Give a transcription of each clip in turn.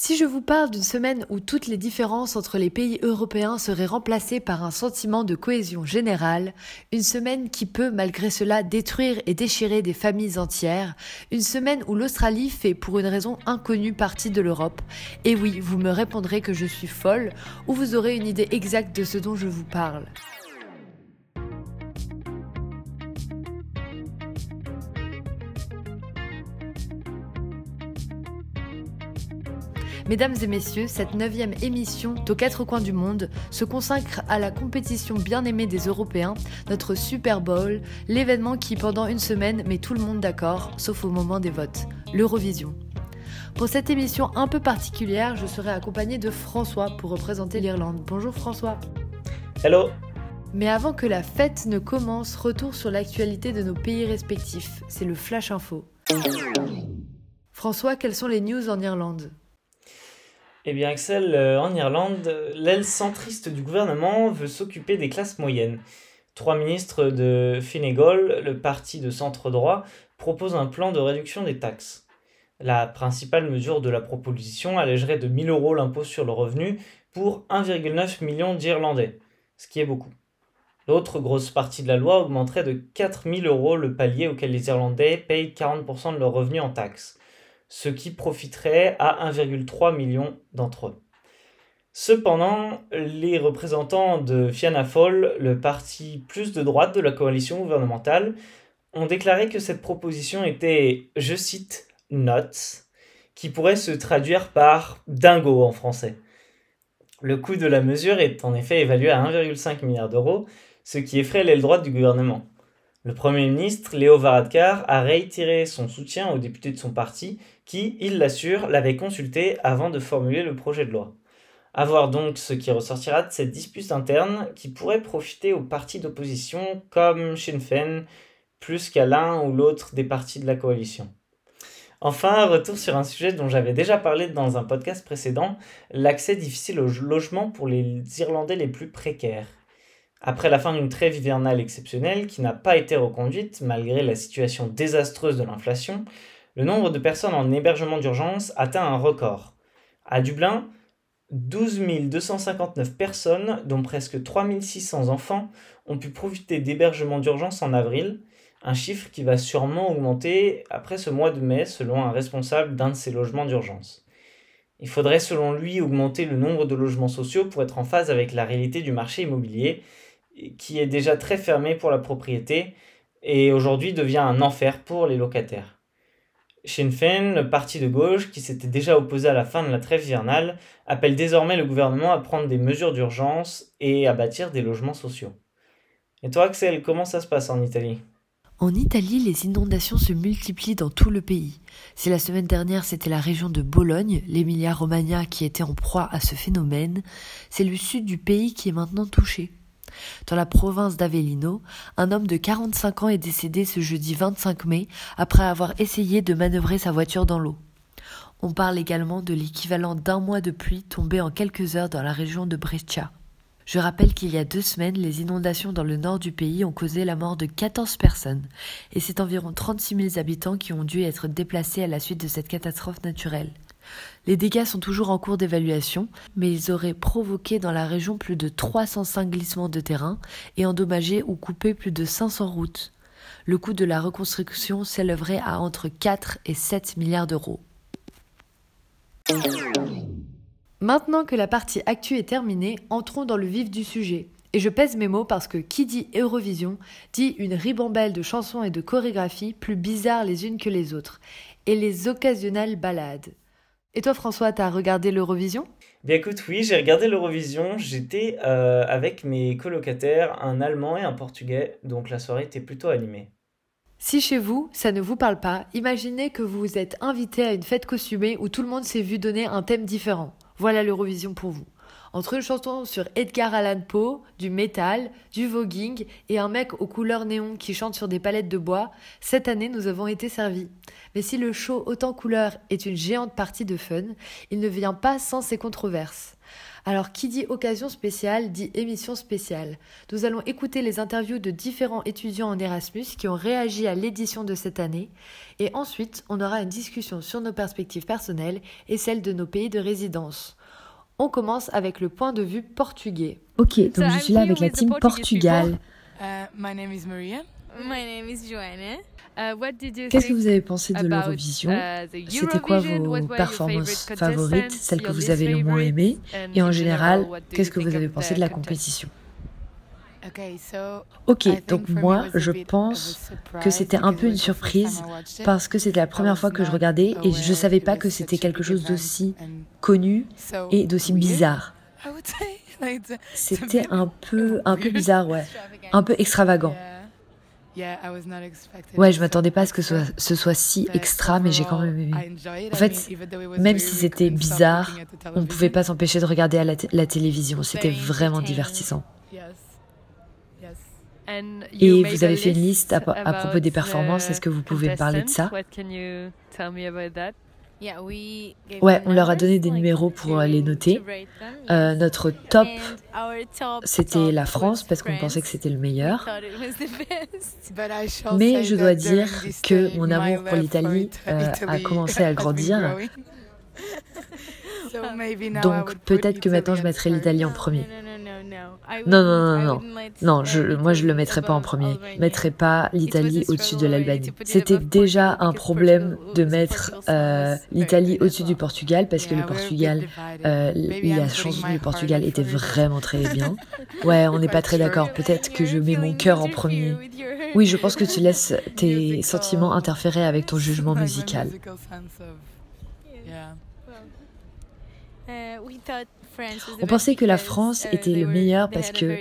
Si je vous parle d'une semaine où toutes les différences entre les pays européens seraient remplacées par un sentiment de cohésion générale, une semaine qui peut malgré cela détruire et déchirer des familles entières, une semaine où l'Australie fait pour une raison inconnue partie de l'Europe, et oui, vous me répondrez que je suis folle, ou vous aurez une idée exacte de ce dont je vous parle. Mesdames et messieurs, cette neuvième émission aux quatre coins du monde se consacre à la compétition bien aimée des Européens, notre Super Bowl, l'événement qui pendant une semaine met tout le monde d'accord, sauf au moment des votes, l'Eurovision. Pour cette émission un peu particulière, je serai accompagnée de François pour représenter l'Irlande. Bonjour François. Hello. Mais avant que la fête ne commence, retour sur l'actualité de nos pays respectifs. C'est le Flash Info. François, quelles sont les news en Irlande? Eh bien Axel, euh, en Irlande, l'aile centriste du gouvernement veut s'occuper des classes moyennes. Trois ministres de Fine le parti de centre droit, proposent un plan de réduction des taxes. La principale mesure de la proposition allégerait de 1000 euros l'impôt sur le revenu pour 1,9 million d'Irlandais, ce qui est beaucoup. L'autre grosse partie de la loi augmenterait de 4000 euros le palier auquel les Irlandais payent 40% de leurs revenus en taxes ce qui profiterait à 1,3 million d'entre eux. Cependant, les représentants de Fianna Fáil, le parti plus de droite de la coalition gouvernementale, ont déclaré que cette proposition était, je cite, nuts, qui pourrait se traduire par dingo en français. Le coût de la mesure est en effet évalué à 1,5 milliard d'euros, ce qui effraie l'aile droite du gouvernement. Le Premier ministre, Léo Varadkar, a réitéré son soutien aux députés de son parti qui, il l'assure, l'avaient consulté avant de formuler le projet de loi. A voir donc ce qui ressortira de cette dispute interne qui pourrait profiter aux partis d'opposition comme Sinn Féin plus qu'à l'un ou l'autre des partis de la coalition. Enfin, retour sur un sujet dont j'avais déjà parlé dans un podcast précédent, l'accès difficile au logement pour les Irlandais les plus précaires. Après la fin d'une trêve hivernale exceptionnelle qui n'a pas été reconduite malgré la situation désastreuse de l'inflation, le nombre de personnes en hébergement d'urgence atteint un record. À Dublin, 12 259 personnes, dont presque 3 600 enfants, ont pu profiter d'hébergement d'urgence en avril, un chiffre qui va sûrement augmenter après ce mois de mai selon un responsable d'un de ces logements d'urgence. Il faudrait selon lui augmenter le nombre de logements sociaux pour être en phase avec la réalité du marché immobilier qui est déjà très fermé pour la propriété et aujourd'hui devient un enfer pour les locataires. Sinn le parti de gauche qui s'était déjà opposé à la fin de la trêve hivernale, appelle désormais le gouvernement à prendre des mesures d'urgence et à bâtir des logements sociaux. Et toi Axel, comment ça se passe en Italie? En Italie, les inondations se multiplient dans tout le pays. Si la semaine dernière c'était la région de Bologne, l'Emilia-Romagna qui était en proie à ce phénomène, c'est le sud du pays qui est maintenant touché. Dans la province d'Avellino, un homme de 45 ans est décédé ce jeudi 25 mai après avoir essayé de manœuvrer sa voiture dans l'eau. On parle également de l'équivalent d'un mois de pluie tombé en quelques heures dans la région de Brescia. Je rappelle qu'il y a deux semaines, les inondations dans le nord du pays ont causé la mort de 14 personnes, et c'est environ 36 000 habitants qui ont dû être déplacés à la suite de cette catastrophe naturelle. Les dégâts sont toujours en cours d'évaluation, mais ils auraient provoqué dans la région plus de 305 glissements de terrain et endommagé ou coupé plus de 500 routes. Le coût de la reconstruction s'élèverait à entre 4 et 7 milliards d'euros. Maintenant que la partie actu est terminée, entrons dans le vif du sujet. Et je pèse mes mots parce que qui dit Eurovision dit une ribambelle de chansons et de chorégraphies plus bizarres les unes que les autres, et les occasionnelles balades. Et toi, François, t'as regardé l'Eurovision? Bien écoute, oui, j'ai regardé l'Eurovision. J'étais euh, avec mes colocataires, un Allemand et un Portugais, donc la soirée était plutôt animée. Si chez vous, ça ne vous parle pas, imaginez que vous êtes invité à une fête costumée où tout le monde s'est vu donner un thème différent. Voilà l'Eurovision pour vous. Entre une chanson sur Edgar Allan Poe, du métal, du voguing et un mec aux couleurs néon qui chante sur des palettes de bois, cette année nous avons été servis. Mais si le show Autant couleurs est une géante partie de fun, il ne vient pas sans ses controverses. Alors qui dit occasion spéciale dit émission spéciale. Nous allons écouter les interviews de différents étudiants en Erasmus qui ont réagi à l'édition de cette année et ensuite on aura une discussion sur nos perspectives personnelles et celles de nos pays de résidence. On commence avec le point de vue portugais. Ok, donc je suis là avec la team Portugal. Uh, my name is Maria. My name is Joanna. Qu'est-ce que vous avez pensé de l'Eurovision uh, C'était quoi vos performances favorites, celles que vous avez le moins aimées? Et en général, qu'est-ce que vous avez pensé de la compétition? Ok, donc moi, je pense que c'était un peu une surprise parce que c'était la première fois que je regardais et je ne savais pas que c'était quelque chose d'aussi connu et d'aussi bizarre. C'était un peu, un peu bizarre, ouais. Un peu extravagant. Ouais, je m'attendais pas à ce que ce soit, si extra, mais j'ai quand même aimé. En fait, même si c'était bizarre, on ne pouvait pas s'empêcher de regarder à la, télévision. C'était vraiment divertissant. Et vous avez fait une liste à, à propos des performances. Est-ce que vous pouvez me parler de ça Ouais, on leur a donné des numéros pour les noter. Euh, notre top, c'était la France parce qu'on pensait que c'était le meilleur. Mais je dois dire que mon amour pour l'Italie euh, a commencé à grandir. Donc peut-être que maintenant je mettrai l'Italie en premier. Non, non, non, non. Non, je, moi je le mettrai pas en premier. Je mettrai pas l'Italie au-dessus de l'Albanie. C'était déjà un problème de mettre euh, l'Italie au-dessus du Portugal parce que le Portugal, euh, la chanson du Portugal était vraiment très bien. Ouais, on n'est pas très d'accord. Peut-être que je mets mon cœur en premier. Oui, je pense que tu laisses tes sentiments interférer avec ton jugement musical. On pensait que la France uh, était le meilleur parce que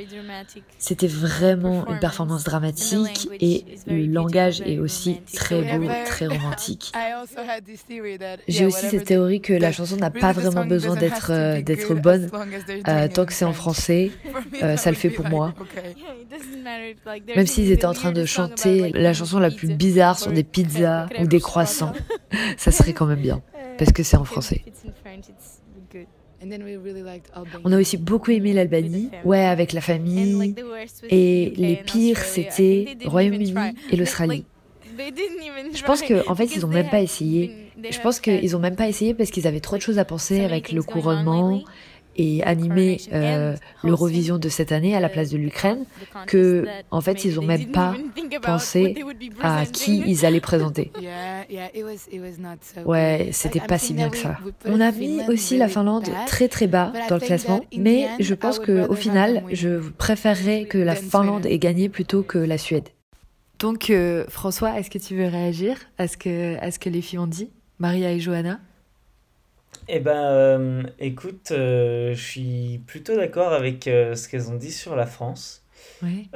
c'était vraiment une performance. dramatique et le langage est aussi très beau, très romantique. J'ai aussi cette théorie que la chanson n'a pas vraiment besoin d'être euh, d'être bonne euh, tant que c'est en français, euh, ça le fait pour moi. Même s'ils étaient en train de chanter la chanson la plus bizarre sur des pizzas ou des croissants, ça serait quand même bien parce que c'est en français. On a aussi beaucoup aimé l'Albanie, ouais, avec la famille. Et les pires, c'était Royaume-Uni et l'Australie. Je pense qu'en en fait, ils n'ont même pas essayé. Je pense qu'ils n'ont même pas essayé parce qu'ils avaient trop de choses à penser avec le couronnement et animer euh, l'Eurovision de cette année à la place de l'Ukraine, que en fait ils ont même pas pensé à qui ils allaient présenter. Ouais, c'était pas si bien que ça. On a mis aussi la Finlande très très bas dans le classement, mais je pense que au final, je préférerais que la Finlande ait gagné plutôt que la Suède. Donc euh, François, est-ce que tu veux réagir à ce que à ce que les filles ont dit, Maria et Johanna? Eh ben, euh, écoute, euh, je suis plutôt d'accord avec euh, ce qu'elles ont dit sur la France. Oui.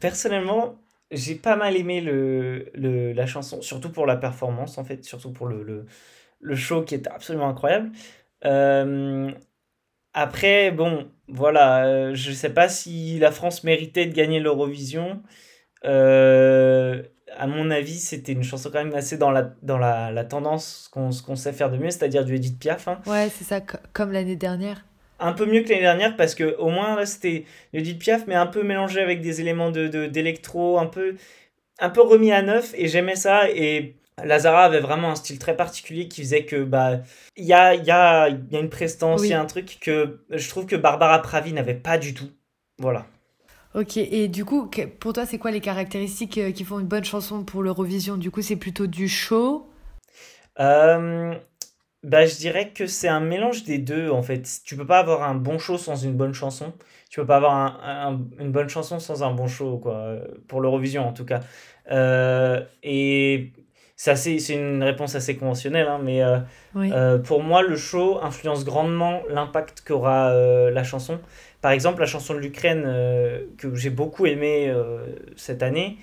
personnellement, j'ai pas mal aimé le, le, la chanson, surtout pour la performance, en fait, surtout pour le, le, le show qui est absolument incroyable. après, bon, voilà, je sais pas si la France méritait de gagner l'Eurovision à mon avis, c'était une chanson quand même assez dans la, dans la, la tendance qu'on qu'on sait faire de mieux, c'est-à-dire du Edith Piaf. Hein. Ouais, c'est ça, comme l'année dernière. Un peu mieux que l'année dernière parce que au moins là c'était Edith Piaf, mais un peu mélangé avec des éléments de d'électro, un peu un peu remis à neuf et j'aimais ça et Lazara avait vraiment un style très particulier qui faisait que bah il y a, y, a, y a une prestance, il y a un truc que je trouve que Barbara Pravi n'avait pas du tout. Voilà. Ok, et du coup, pour toi, c'est quoi les caractéristiques euh, qui font une bonne chanson pour l'Eurovision? Du coup, c'est plutôt du show? Euh, bah, Je dirais que c'est un mélange des deux, en fait. Tu peux pas avoir un bon show sans une bonne chanson. Tu peux pas avoir un, une bonne chanson sans un bon show, quoi. Pour l'Eurovision, en tout cas. Euh, et c'est une réponse assez conventionnelle, hein, mais euh, pour moi, le show influence grandement l'impact qu'aura la chanson. Par exemple, la chanson de l'Ukraine euh, que j'ai beaucoup aimé euh, cette année,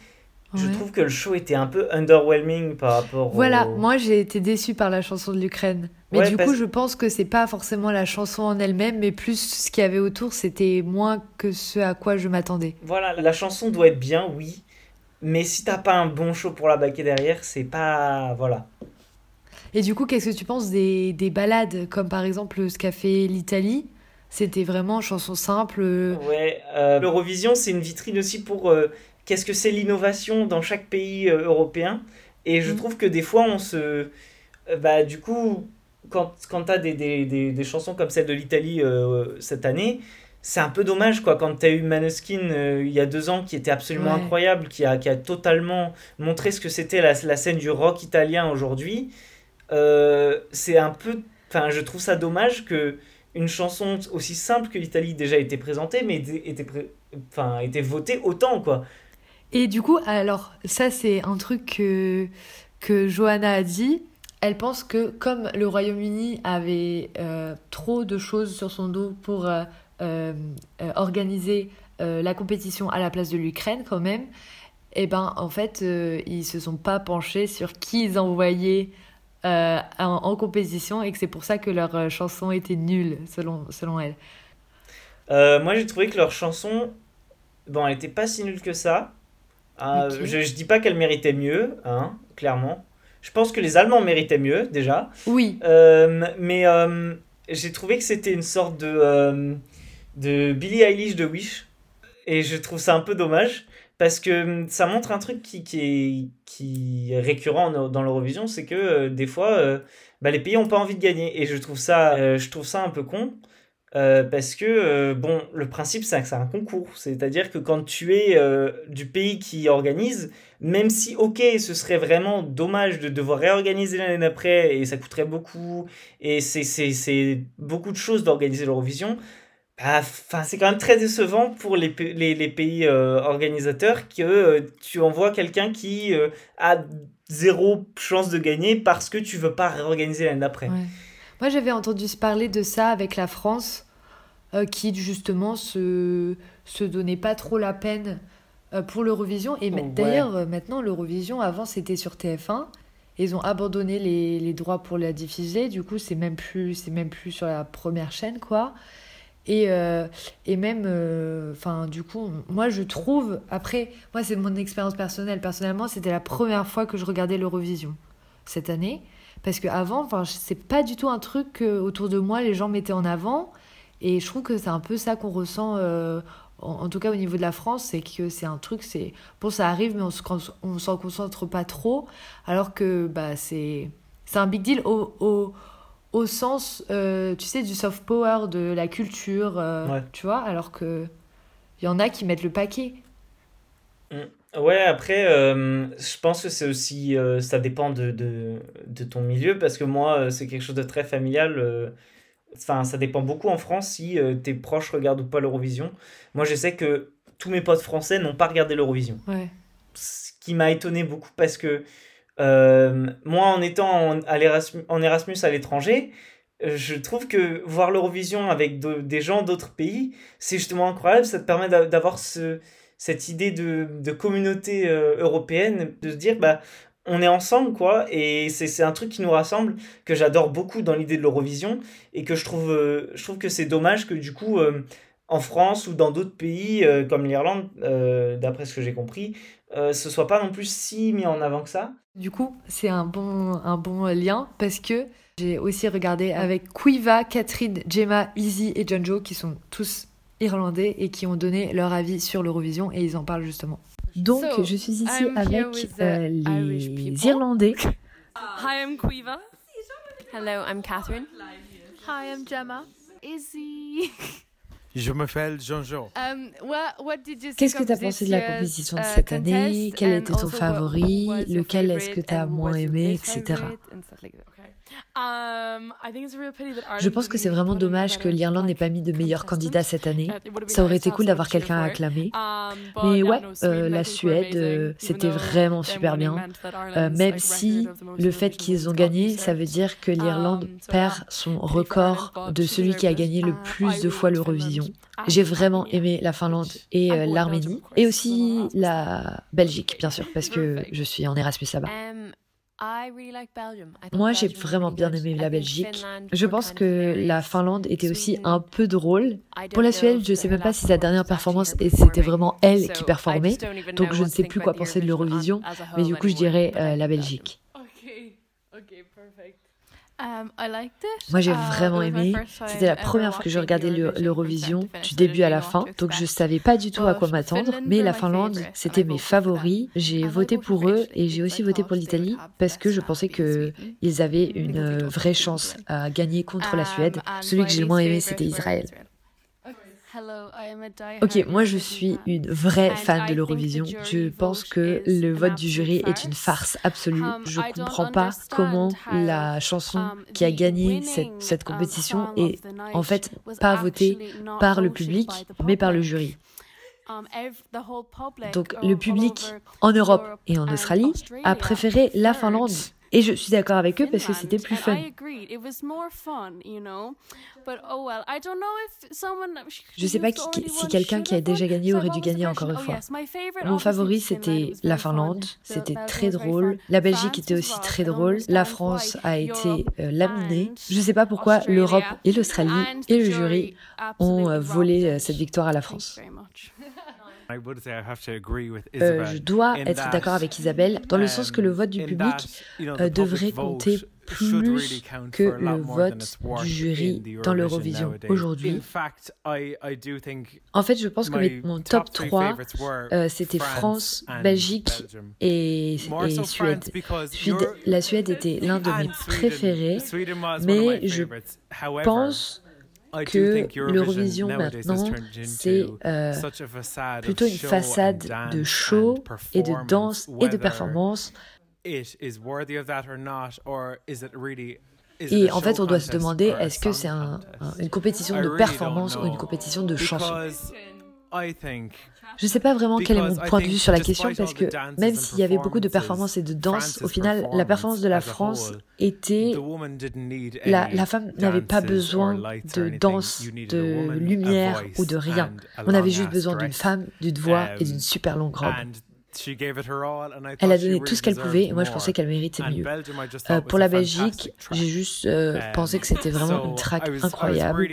je trouve que le show était un peu underwhelming par rapport Voilà, moi j'ai été déçue par la chanson de l'Ukraine. Mais du coup, je pense que c'est pas forcément la chanson en elle-même, mais plus ce qu'il y avait autour, c'était moins que ce à quoi je m'attendais. Voilà, la chanson doit être bien, oui. Mais si t'as pas un bon show pour la baquer derrière, c'est pas. Voilà. Et du coup, qu'est-ce que tu penses des, des ballades, comme par exemple ce qu'a fait l'Italie? C'était vraiment chanson simple Ouais, euh, l'Eurovision, c'est une vitrine aussi pour euh, qu'est-ce que c'est l'innovation dans chaque pays euh, européen. Et je mm. trouve que des fois, on se. Bah, du coup, quand, quand tu as des, des, des, des, chansons comme celle de l'Italie cette année, c'est un peu dommage quoi quand tu as eu Maneskin euh, il y a deux ans qui était absolument incroyable qui a, qui a totalement montré ce que c'était la, la, scène du rock italien aujourd'hui euh, c'est un peu enfin je trouve ça dommage que une chanson aussi simple que l'Italie déjà été présentée mais était enfin était votée autant quoi. Et du coup alors ça c'est un truc que que Johanna a dit. Elle pense que comme le Royaume-Uni avait euh, trop de choses sur son dos pour euh, euh, organiser la compétition à la place de l'Ukraine quand même, et eh ben en fait ils se sont pas penchés sur qui ils envoyaient en, en, compétition et que c'est pour ça que leur chanson était nulle selon, selon elle. moi j'ai trouvé que leur chanson, bon elle était pas si nulle que ça. je, je dis pas qu'elle méritait mieux, hein, clairement. Je pense que les Allemands méritaient mieux déjà. Oui. mais j'ai trouvé que c'était une sorte de de Billie Eilish de Wish. Et je trouve ça un peu dommage parce que hum, ça montre un truc qui, est récurrent dans l'Eurovision, c'est que euh, des fois, euh, bah, les pays n'ont pas envie de gagner. Et je trouve ça, euh, je trouve ça un peu con. parce que, bon, le principe, c'est que c'est un concours. C'est-à-dire que quand tu es du pays qui organise, même si, ok, ce serait vraiment dommage de devoir réorganiser l'année d'après, et ça coûterait beaucoup, et c'est beaucoup de choses d'organiser l'Eurovision, Enfin, c'est quand même très décevant pour les, les, les pays euh, organisateurs que euh, tu envoies quelqu'un qui euh, a zéro chance de gagner parce que tu veux pas réorganiser l'année d'après. Moi, j'avais entendu se parler de ça avec la France, qui justement se, se donnait pas trop la peine pour l'Eurovision. Et d'ailleurs, maintenant, l'Eurovision, avant, c'était sur TF1. Ils ont abandonné les, les droits pour la diffuser. Du coup, c'est même plus, même plus sur la première chaîne, quoi. Et, euh, et même, euh, enfin, du coup, moi je trouve, après, moi c'est mon expérience personnelle. Personnellement, c'était la première fois que je regardais l'Eurovision cette année. Parce qu'avant, c'est pas du tout un truc que autour de moi les gens mettaient en avant. Et je trouve que c'est un peu ça qu'on ressent, euh, en, tout cas au niveau de la France, c'est que c'est un truc, c'est bon, ça arrive, mais on s'en concentre pas trop. Alors que bah, c'est un big deal au au sens, euh, tu sais, du soft power, de la culture, euh, tu vois, alors que il y en a qui mettent le paquet. Mm. Ouais, après, euh, je pense que c'est aussi, ça dépend de, de, de, ton milieu, parce que moi, c'est quelque chose de très familial. Enfin, ça dépend beaucoup en France si tes proches regardent ou pas l'Eurovision. Moi, je sais que tous mes potes français n'ont pas regardé l'Eurovision. Ouais. Ce qui m'a étonné beaucoup parce que moi, en étant en, Erasmus, en Erasmus à l'étranger, euh, je trouve que voir l'Eurovision avec des gens d'autres pays, c'est justement incroyable. Ça te permet d'avoir ce, cette idée de, de communauté euh, européenne, de se dire, bah, on est ensemble, quoi. Et c'est un truc qui nous rassemble, que j'adore beaucoup dans l'idée de l'Eurovision, et que je trouve, je trouve que c'est dommage que du coup, en France ou dans d'autres pays, comme l'Irlande, d'après ce que j'ai compris, euh, ce soit pas non plus si mis en avant que ça. Du coup, c'est un bon, un bon lien parce que j'ai aussi regardé avec Quiva, Catherine, Gemma, Izzy et Joe qui sont tous irlandais et qui ont donné leur avis sur l'Eurovision et ils en parlent justement. Donc, je suis ici avec euh, les Irlandais. Hi, I'm Quiva. Hello, I'm Catherine. Hi, I'm Gemma. Izzy. Je m'appelle Jean-Jean. Um, Qu'est-ce que tu as pensé de la compétition de uh, cette année? Quel était ton favori? Lequel est-ce que tu as moins aimé, etc. Um, Je pense que c'est vraiment dommage que l'Irlande n'ait pas mis de meilleurs candidats cette année. Ça aurait été cool d'avoir quelqu'un à acclamer. Um, Mais ouais, euh, la Suède, euh, c'était vraiment super bien. Euh, même si le fait qu'ils ont gagné, ça veut dire que l'Irlande um, perd son record de celui qui a gagné le plus de fois l'Eurovision. J'ai vraiment aimé la Finlande et l'Arménie, et aussi la Belgique, bien sûr, parce que je suis en Erasmus là-bas. Moi, j'ai vraiment bien aimé la Belgique. Je pense que la Finlande était aussi un peu drôle. Pour la Suède, je ne sais même pas si sa dernière performance, et c'était vraiment elle qui performait. Donc, je ne sais plus quoi penser de l'Eurovision. Mais du coup, je dirais euh, la Belgique. Um, Moi, j'ai vraiment uh, aimé. C'était la première fois que je regardais l'Eurovision du début à la fin, donc je savais pas du tout à quoi m'attendre. Mais la Finlande, c'était mes favoris. J'ai voté pour eux et j'ai aussi voté pour l'Italie parce que je pensais que ils avaient une vraie chance à gagner contre la Suède. Um, Celui que j'ai le moins aimé, c'était Israël. Ok, moi je suis une vraie fan de l'Eurovision. Je pense que le vote du jury est une farce absolue. Um, je ne comprends pas comment la chanson um, qui a gagné cette, um, compétition est en fait pas votée par le public, mais par le jury. Donc le public en Europe et en Australie a préféré la Finlande. Et je suis d'accord avec eux parce que c'était plus fun. Je sais pas si quelqu'un qui a déjà gagné aurait dû gagner encore une fois. Mon favori, c'était la Finlande. C'était très drôle. La Belgique était aussi très drôle. La France a été euh, laminée. Je sais pas pourquoi l'Europe et l'Australie et le jury ont euh, volé euh, cette victoire à la France. Euh, je dois être d'accord avec Isabelle, dans le sens que le vote du public euh, devrait compter plus que le vote du jury dans l'Eurovision aujourd'hui. En fait, je pense que mon top 3, euh, c'était France, Belgique et, et Suède. Suède. La Suède était l'un de mes préférés, mais je pense que l'Eurovision maintenant, c'est euh, plutôt une façade de show et de danse et de performance. Et en fait, on doit se demander, est-ce que c'est une compétition de performance ou une compétition de chanson? Je ne sais pas vraiment quel est mon point de vue sur la question parce que même s'il y avait beaucoup de performances et de danse, au final, la performance de la France était... La, la femme n'avait pas besoin de danse, de lumière ou de rien. On avait juste besoin d'une femme, d'une voix et d'une super longue robe. Elle a donné tout ce qu'elle pouvait et moi je pensais qu'elle méritait mieux. Euh, pour la Belgique, j'ai juste euh, pensé que c'était vraiment une track incroyable.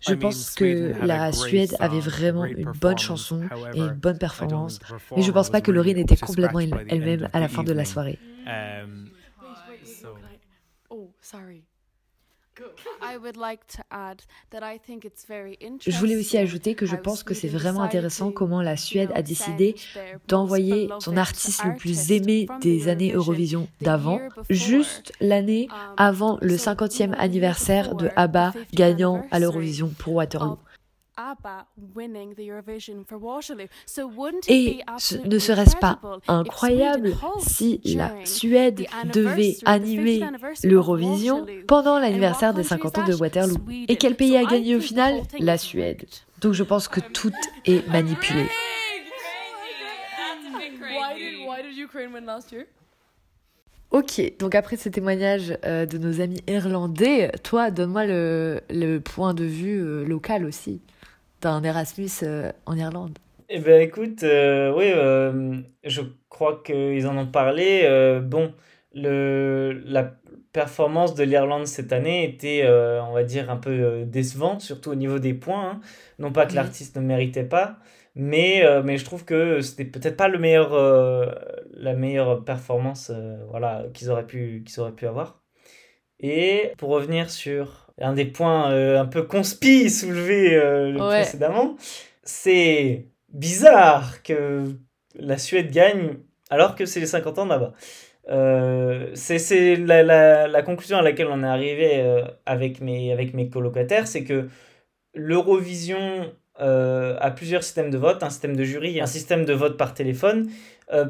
Je pense que la Suède avait vraiment une bonne chanson et une bonne performance, mais je ne pense pas que Laurie était complètement elle-même à la fin de la soirée. Um, oh, sorry. Je voulais aussi ajouter que je pense que c'est vraiment intéressant comment la Suède a décidé d'envoyer son artiste le plus aimé des années Eurovision d'avant, juste l'année um, avant le 50e anniversaire de ABBA gagnant à l'Eurovision pour Waterloo. Et ne serait-ce pas incroyable si la Suède devait animer l'Eurovision pendant l'anniversaire des 50 ans de Waterloo? Et quel pays a gagné au final? La Suède. Donc je pense que tout est manipulé. Ok, donc après ce témoignage euh, de nos amis irlandais, toi, donne-moi le, point de vue euh, local aussi d'un Erasmus euh, en Irlande Eh ben écoute, euh, oui, euh, je crois qu'ils en ont parlé. bon, le, la performance de l'Irlande cette année était, on va dire, un peu décevante, surtout au niveau des points. Hein. Non pas que l'artiste ne méritait pas, mais, mais je trouve que c'était peut-être pas le meilleur, la meilleure performance voilà, qu'ils auraient, pu, qu'ils auraient pu avoir. Et pour revenir sur un des points euh, un peu conspi soulevés euh, précédemment, c'est bizarre que la Suède gagne alors que c'est les 50 ans là-bas. Euh, c'est la, la, la, conclusion à laquelle on est arrivé avec, mes, avec mes colocataires, c'est que l'Eurovision a plusieurs systèmes de vote, un système de jury, un système de vote par téléphone,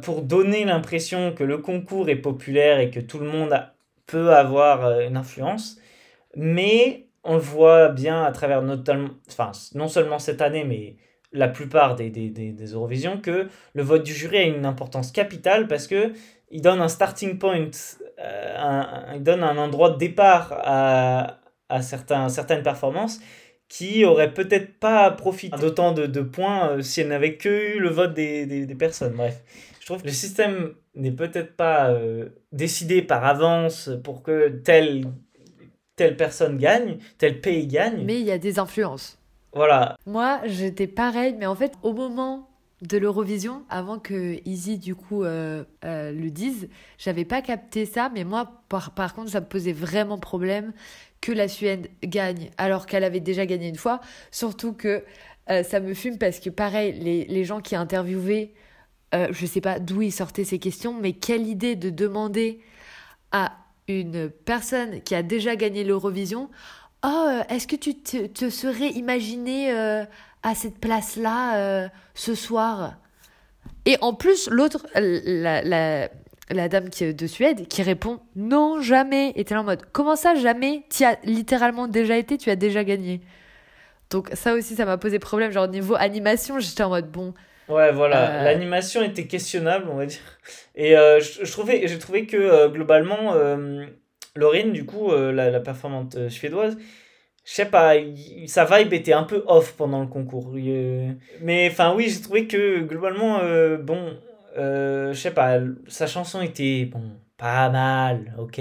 pour donner l'impression que le concours est populaire et que tout le monde peut avoir une influence. Mais on le voit bien à travers notamment, enfin, non seulement cette année, mais la plupart des, des, des, Eurovisions, que le vote du jury a une importance capitale parce que il donne un starting point, euh, un, il donne un endroit de départ à, à certains, certaines performances qui auraient peut-être pas profité d'autant de, points euh, si elles n'avaient que eu le vote des, des, des personnes. Bref, je trouve que le système n'est peut-être pas euh, décidé par avance pour que telle, telle personne gagne, tel pays gagne. Mais il y a des influences. Voilà. Moi, j'étais pareil, mais en fait, au moment de l'Eurovision, avant que Easy du coup euh, euh, le dise, j'avais pas capté ça, mais moi par, par contre ça me posait vraiment problème que la Suède gagne alors qu'elle avait déjà gagné une fois, surtout que euh, ça me fume parce que pareil, les, les gens qui interviewaient, je sais pas d'où ils sortaient ces questions, mais quelle idée de demander à une personne qui a déjà gagné l'Eurovision, oh, est-ce que tu te, serais imaginé à cette place-là euh, ce soir? Et en plus, l'autre, la, la, dame qui, de Suède, qui répond non, jamais. Et t'es en mode comment ça, jamais? Tu as littéralement déjà été, tu as déjà gagné. Donc ça aussi, ça m'a posé problème. Genre niveau animation, j'étais en mode bon. Ouais, voilà, euh, l'animation était questionnable, on va dire. Et euh, je, trouvais, j'ai trouvé que globalement, Laurine, du coup, la, la performante suédoise, je sais pas, sa vibe était un peu off pendant le concours. Mais enfin, oui, j'ai trouvé que globalement, euh, bon, euh, je sais pas, sa chanson était bon, pas mal, ok.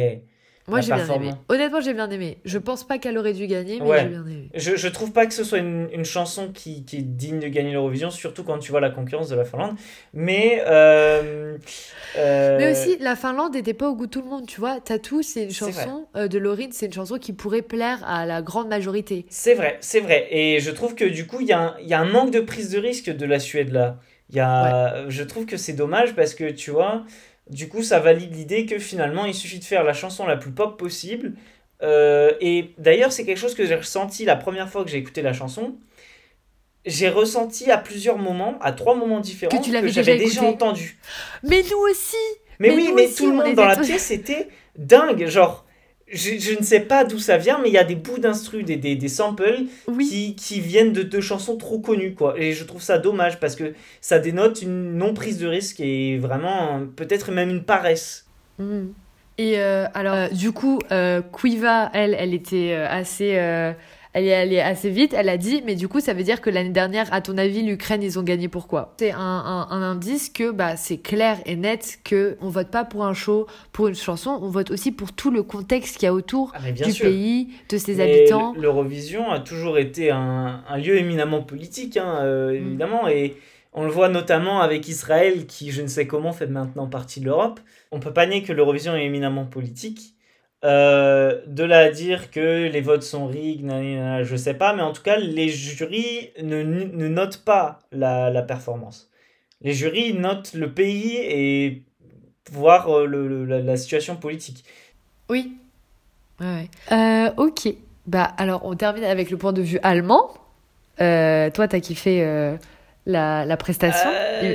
Moi, j'ai bien aimé. Honnêtement, j'ai bien aimé. Je pense pas qu'elle aurait dû gagner, mais j'ai bien aimé. Je, je trouve pas que ce soit une, une chanson qui, qui, est digne de gagner l'Eurovision, surtout quand tu vois la concurrence de la Finlande. Mais. Euh, euh, mais aussi, la Finlande n'était pas au goût de tout le monde, tu vois. Tattoo, c'est une chanson euh, de Laurine, c'est une chanson qui pourrait plaire à la grande majorité. C'est vrai, c'est vrai. Et je trouve que du coup, il y, a un, y a un manque de prise de risque de la Suède là. Y a, Je trouve que c'est dommage parce que tu vois. Du coup, ça valide l'idée que finalement, il suffit de faire la chanson la plus pop possible. Euh, et d'ailleurs, c'est quelque chose que j'ai ressenti la première fois que j'ai écouté la chanson. J'ai ressenti à plusieurs moments, à trois moments différents, que, j'avais déjà, entendu. Mais nous aussi Mais, oui, mais tout le monde dans la pièce était dingue. Genre, je, ne sais pas d'où ça vient, mais il y a des bouts d'instru, des, des, des, samples qui, qui, viennent de, deux chansons trop connues, quoi. Et je trouve ça dommage parce que ça dénote une non-prise de risque et vraiment peut-être même une paresse. Mm. Et euh, alors, euh, du coup, euh, Quiva, elle, elle était assez elle est allée assez vite. Elle a dit, mais du coup, ça veut dire que l'année dernière, à ton avis, l'Ukraine, ils ont gagné pourquoi? C'est un, un, indice que bah, c'est clair et net que on vote pas pour un show, pour une chanson, on vote aussi pour tout le contexte qu'il y a autour ah, du pays, de ses habitants. L'Eurovision a toujours été un, un lieu éminemment politique, hein, euh, mm. évidemment, et on le voit notamment avec Israël, qui, je ne sais comment, fait maintenant partie de l'Europe. On peut pas nier que l'Eurovision est éminemment politique. Euh, de là à dire que les votes sont rigged, je sais pas, mais en tout cas, les jurys ne, ne notent pas la, la, performance. Les jurys notent le pays et voir euh, le, la, situation politique. Oui. Ouais, euh, ok. Bah, alors, on termine avec le point de vue allemand. toi, t'as kiffé la, la prestation,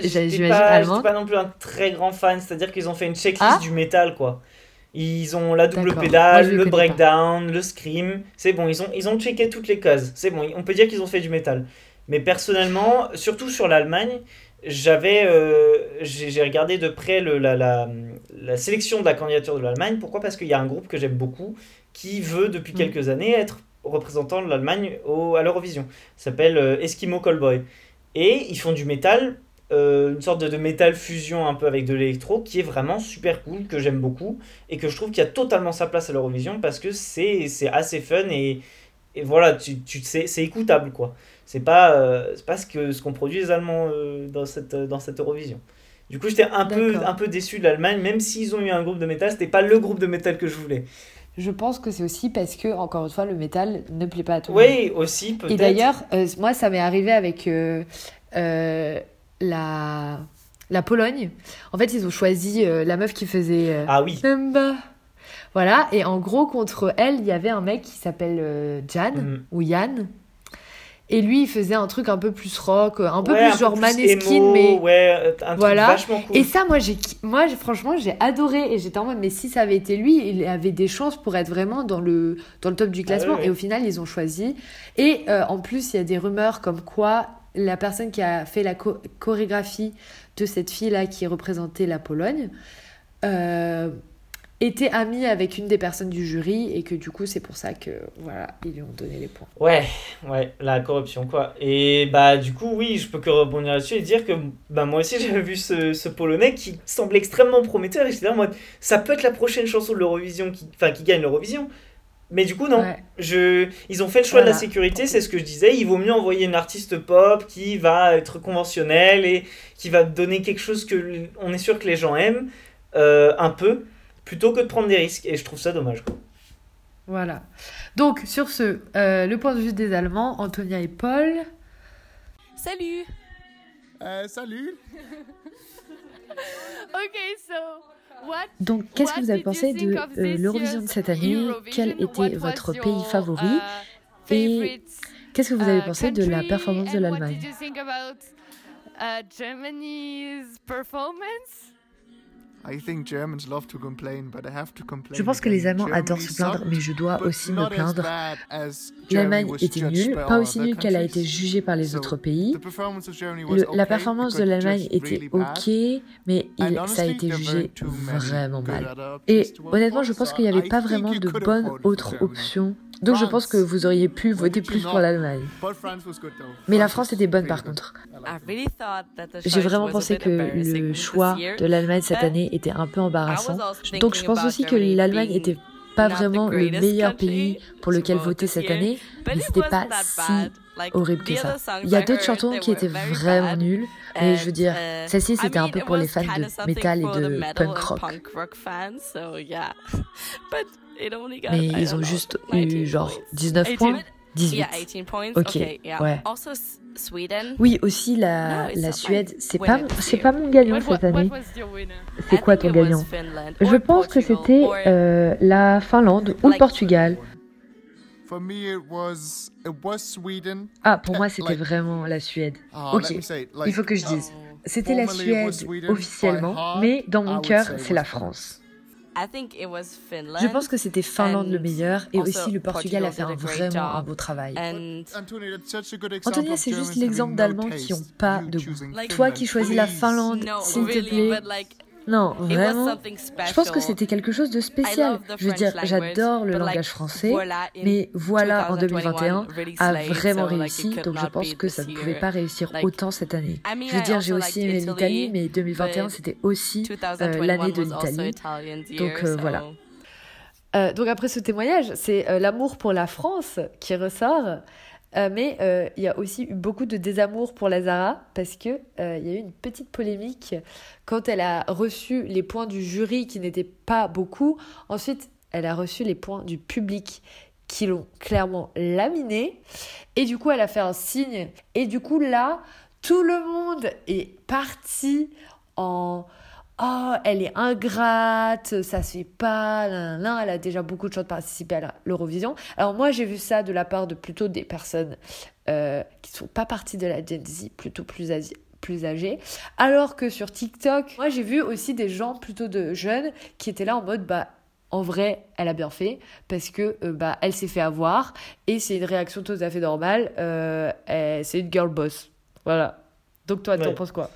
j'imagine, allemand. pas non plus un très grand fan, c'est-à-dire qu'ils ont fait une checklist ah du métal, quoi. Ils ont la double pédale, le breakdown, le scream. C'est bon, ils ont, ils ont checké toutes les cases. C'est bon, on peut dire qu'ils ont fait du métal. Mais personnellement, surtout sur l'Allemagne, j'avais euh, j'ai regardé de près le, la, la, la, sélection de la candidature de l'Allemagne. Pourquoi? Parce qu'il y a un groupe que j'aime beaucoup qui veut depuis mm. quelques années être représentant de l'Allemagne à l'Eurovision. s'appelle euh, Eskimo Callboy. Et ils font du métal euh, une sorte de, de, métal fusion un peu avec de l'électro qui est vraiment super cool, que j'aime beaucoup et que je trouve qu'il y a totalement sa place à l'Eurovision parce que c'est assez fun et, et voilà, tu, tu c'est écoutable quoi. C'est pas, euh, pas ce qu'on ce qu'on produit les Allemands euh, dans, cette, dans cette Eurovision. Du coup, j'étais un peu, un peu déçu de l'Allemagne, même s'ils ont eu un groupe de métal, c'était pas le groupe de métal que je voulais. Je pense que c'est aussi parce que, encore une fois, le métal ne plaît pas à tout le monde. Oui, aussi, peut-être. Et d'ailleurs, moi, ça m'est arrivé avec la, la Pologne. En fait, ils ont choisi euh, la meuf qui faisait. Euh, ah oui. Voilà, et en gros, contre elle, il y avait un mec qui s'appelle euh, Jan mm. ou Yann. Et lui, il faisait un truc un peu plus rock, un peu plus genre Maneskin, mais ouais, un truc voilà. Vachement cool. Et ça, moi, j'ai, moi, franchement, j'ai adoré. Et j'étais en mode, mais si ça avait été lui, il avait des chances pour être vraiment dans le dans le top du ah classement. Et au final, ils ont choisi. Et en plus, il y a des rumeurs comme quoi la personne qui a fait la chorégraphie de cette fille-là qui représentait la Pologne, euh, était ami avec une des personnes du jury et que du coup c'est pour ça que voilà ils lui ont donné les points. Ouais, ouais, la corruption quoi. Et bah du coup oui, je peux que rebondir là-dessus et dire que bah moi aussi j'avais vu ce, ce, polonais qui semble extrêmement prometteur et j'étais moi ça peut être la prochaine chanson de l'Eurovision qui qui gagne l'Eurovision. Mais du coup non, je ils ont fait le choix de la sécurité, c'est ce que je disais, il vaut mieux envoyer une artiste pop qui va être conventionnelle et qui va donner quelque chose que on est sûr que les gens aiment euh, un peu plutôt que de prendre des risques. Et je trouve ça dommage. Voilà. Donc, sur ce, euh, le point de vue des Allemands, Antonia et Paul. Salut euh, Salut Ok, so. Donc, qu'est-ce que vous avez pensé de euh, l'Eurovision de cette année? Quel était votre pays favori? Et qu'est-ce que vous avez pensé de la performance de l'Allemagne? Uh, Germany's performance je pense que les Allemands adorent se plaindre, mais je dois aussi me plaindre. L'Allemagne était nulle, pas aussi nulle qu'elle a été jugée par les autres pays. la performance de l'Allemagne était ok, mais ça a été jugé vraiment mal. Et honnêtement, je pense qu'il n'y avait pas vraiment de bonne autre option donc je pense que vous auriez pu voter plus pour l'Allemagne. Mais la France était bonne par contre. J'ai vraiment pensé que le choix de l'Allemagne cette année était un peu embarrassant. Donc je pense aussi que l'Allemagne était pas vraiment le meilleur pays pour lequel voter cette année, mais c'était pas si horrible que ça. Il y a d'autres chansons qui étaient vraiment nulles, mais je veux dire, uh, celle-ci c'était un peu pour les fans de metal et de punk rock. Mais ils ont juste eu genre 19 points? 18. Ok, ouais. Oui, aussi la, la Suède, c'est pas, c'est pas mon gagnant cette année. C'est quoi ton gagnant? Je pense que c'était euh, la Finlande ou le Portugal. Ah, pour moi, c'était vraiment la Suède. Ah, ok, il faut que je dise. C'était la Suède officiellement, mais dans mon cœur, c'est la France. Je pense que c'était Finlande le meilleur et aussi le Portugal a fait un vraiment un beau travail. Antonia, c'est juste l'exemple d'Allemands qui n'ont pas de goût. Toi qui choisis la Finlande, s'il te plaît, non, vraiment. Je pense que c'était quelque chose de spécial. Je veux dire, j'adore le langage français, mais voilà, en 2021, a vraiment réussi, donc je pense que ça ne pouvait pas réussir autant cette année. Je veux dire, j'ai aussi aimé l'Italie, mais 2021, c'était aussi euh, l'année de l'Italie. Donc euh, voilà. Euh, donc après ce témoignage, c'est l'amour pour la France qui ressort. Euh, mais euh, il y a aussi eu beaucoup de désamour pour Lazara parce que euh, il y a eu une petite polémique quand elle a reçu les points du jury qui n'étaient pas beaucoup. Ensuite, elle a reçu les points du public qui l'ont clairement laminé et du coup, elle a fait un signe et du coup là, tout le monde est parti en oh, elle est ingrate, ça se fait pas, là, elle a déjà beaucoup de choses de participer à l'Eurovision. Alors moi, j'ai vu ça de la part de plutôt des personnes euh, qui sont pas parties de la Gen Z, plutôt plus, plus âgées. Alors que sur TikTok, moi, j'ai vu aussi des gens plutôt de jeunes qui étaient là en mode, bah, en vrai, elle a bien fait parce que euh, bah, elle s'est fait avoir et c'est une réaction tout à fait normale. Euh, c'est une girl boss. Voilà. Donc toi, tu en penses quoi?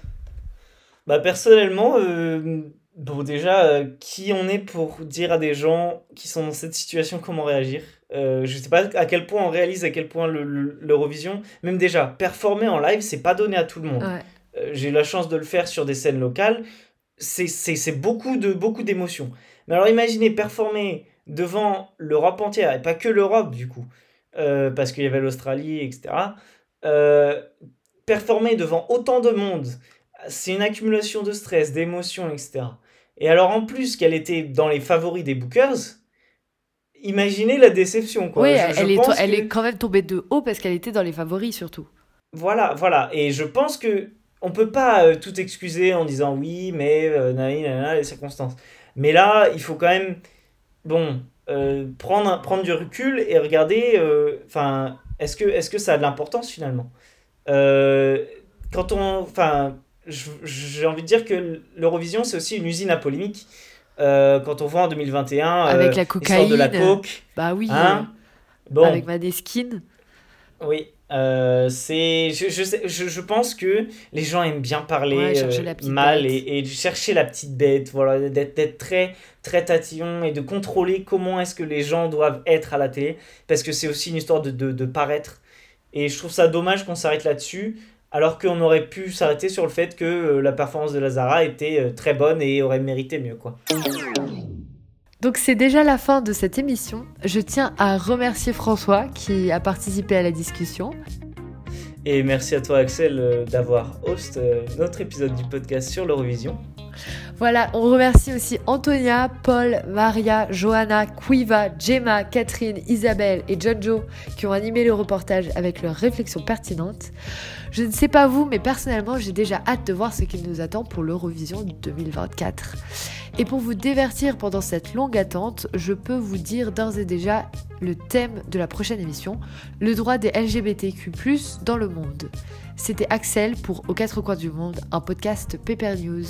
Bah personnellement, euh, bon déjà, euh, qui on est pour dire à des gens qui sont dans cette situation comment réagir? Euh, Je sais pas à quel point on réalise, à quel point l'Eurovision, même déjà, performer en live, c'est pas donné à tout le monde. Euh, j'ai eu la chance de le faire sur des scènes locales, c'est beaucoup de beaucoup d'émotions. Mais alors imaginez performer devant l'Europe entière, et pas que l'Europe du coup, parce qu'il y avait l'Australie, etc. performer devant autant de monde c'est une accumulation de stress, d'émotions, etc. Et alors en plus qu'elle était dans les favoris des bookers, imaginez la déception. Quoi. Oui, elle, est, elle est quand même tombée de haut parce qu'elle était dans les favoris surtout. Voilà, voilà. Et je pense que on peut pas euh, tout excuser en disant oui, mais euh, les circonstances. Mais là, il faut quand même, bon, euh, prendre, prendre du recul et regarder, euh, enfin, est-ce que, est -ce que ça a de l'importance finalement? Quand on, enfin, j'ai envie de dire que l'Eurovision, c'est aussi une usine à polémique. Euh, quand on voit en 2021 avec euh, la cocaïne, de la coke, bah oui, hein bon. avec Madeskine. Oui, Euh, c'est, je, je, je, pense que les gens aiment bien parler euh, mal et, et, chercher la petite bête, voilà, d'être très, très tatillon et de contrôler comment est-ce que les gens doivent être à la télé, parce que c'est aussi une histoire de, de, de paraître. Et je trouve ça dommage qu'on s'arrête là-dessus, alors qu'on aurait pu s'arrêter sur le fait que euh, la performance de Lazara était très bonne et aurait mérité mieux, quoi. Donc c'est déjà la fin de cette émission. Je tiens à remercier François qui a participé à la discussion. Et merci à toi Axel euh, d'avoir host euh, notre épisode du podcast sur l'Eurovision. Voilà, on remercie aussi Antonia, Paul, Maria, Johanna, Quiva, Gemma, Catherine, Isabelle et Jojo qui ont animé le reportage avec leurs réflexions pertinentes. Je ne sais pas vous, mais personnellement, j'ai déjà hâte de voir ce qu'il nous attend pour l'Eurovision 2024. Et pour vous divertir pendant cette longue attente, je peux vous dire d'ores et déjà le thème de la prochaine émission, le droit des LGBTQ+ dans le monde. C'était Axel pour Aux quatre coins du monde, un podcast Paper News.